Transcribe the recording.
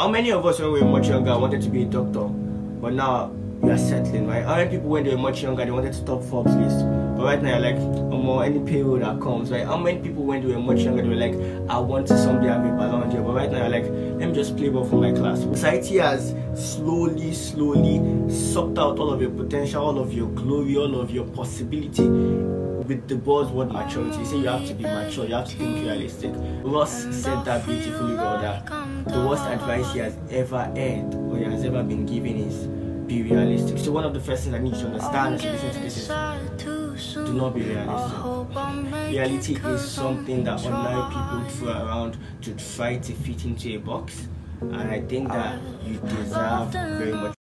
How many of us, when we were much younger, wanted to be a doctor, but now you are settling, right? How many people, when they were much younger, they wanted to top Forbes list, but right now, like, um, more any payroll that comes, right? How many people, when they were much younger, they were like, I want to someday have a Ballon d'Or, but right now, like, let me just play ball for my class. Society has slowly, slowly sucked out all of your potential, all of your glory, all of your possibility with the buzzword maturity. You say you have to be mature, you have to think realistic. Ross said that beautifully well that the worst advice he has ever heard or he has ever been given is be realistic. So one of the first things I need to understand as you listen to this is do not be realistic. Reality is something that ordinary people throw around to try to fit into a box. And I think that you deserve very much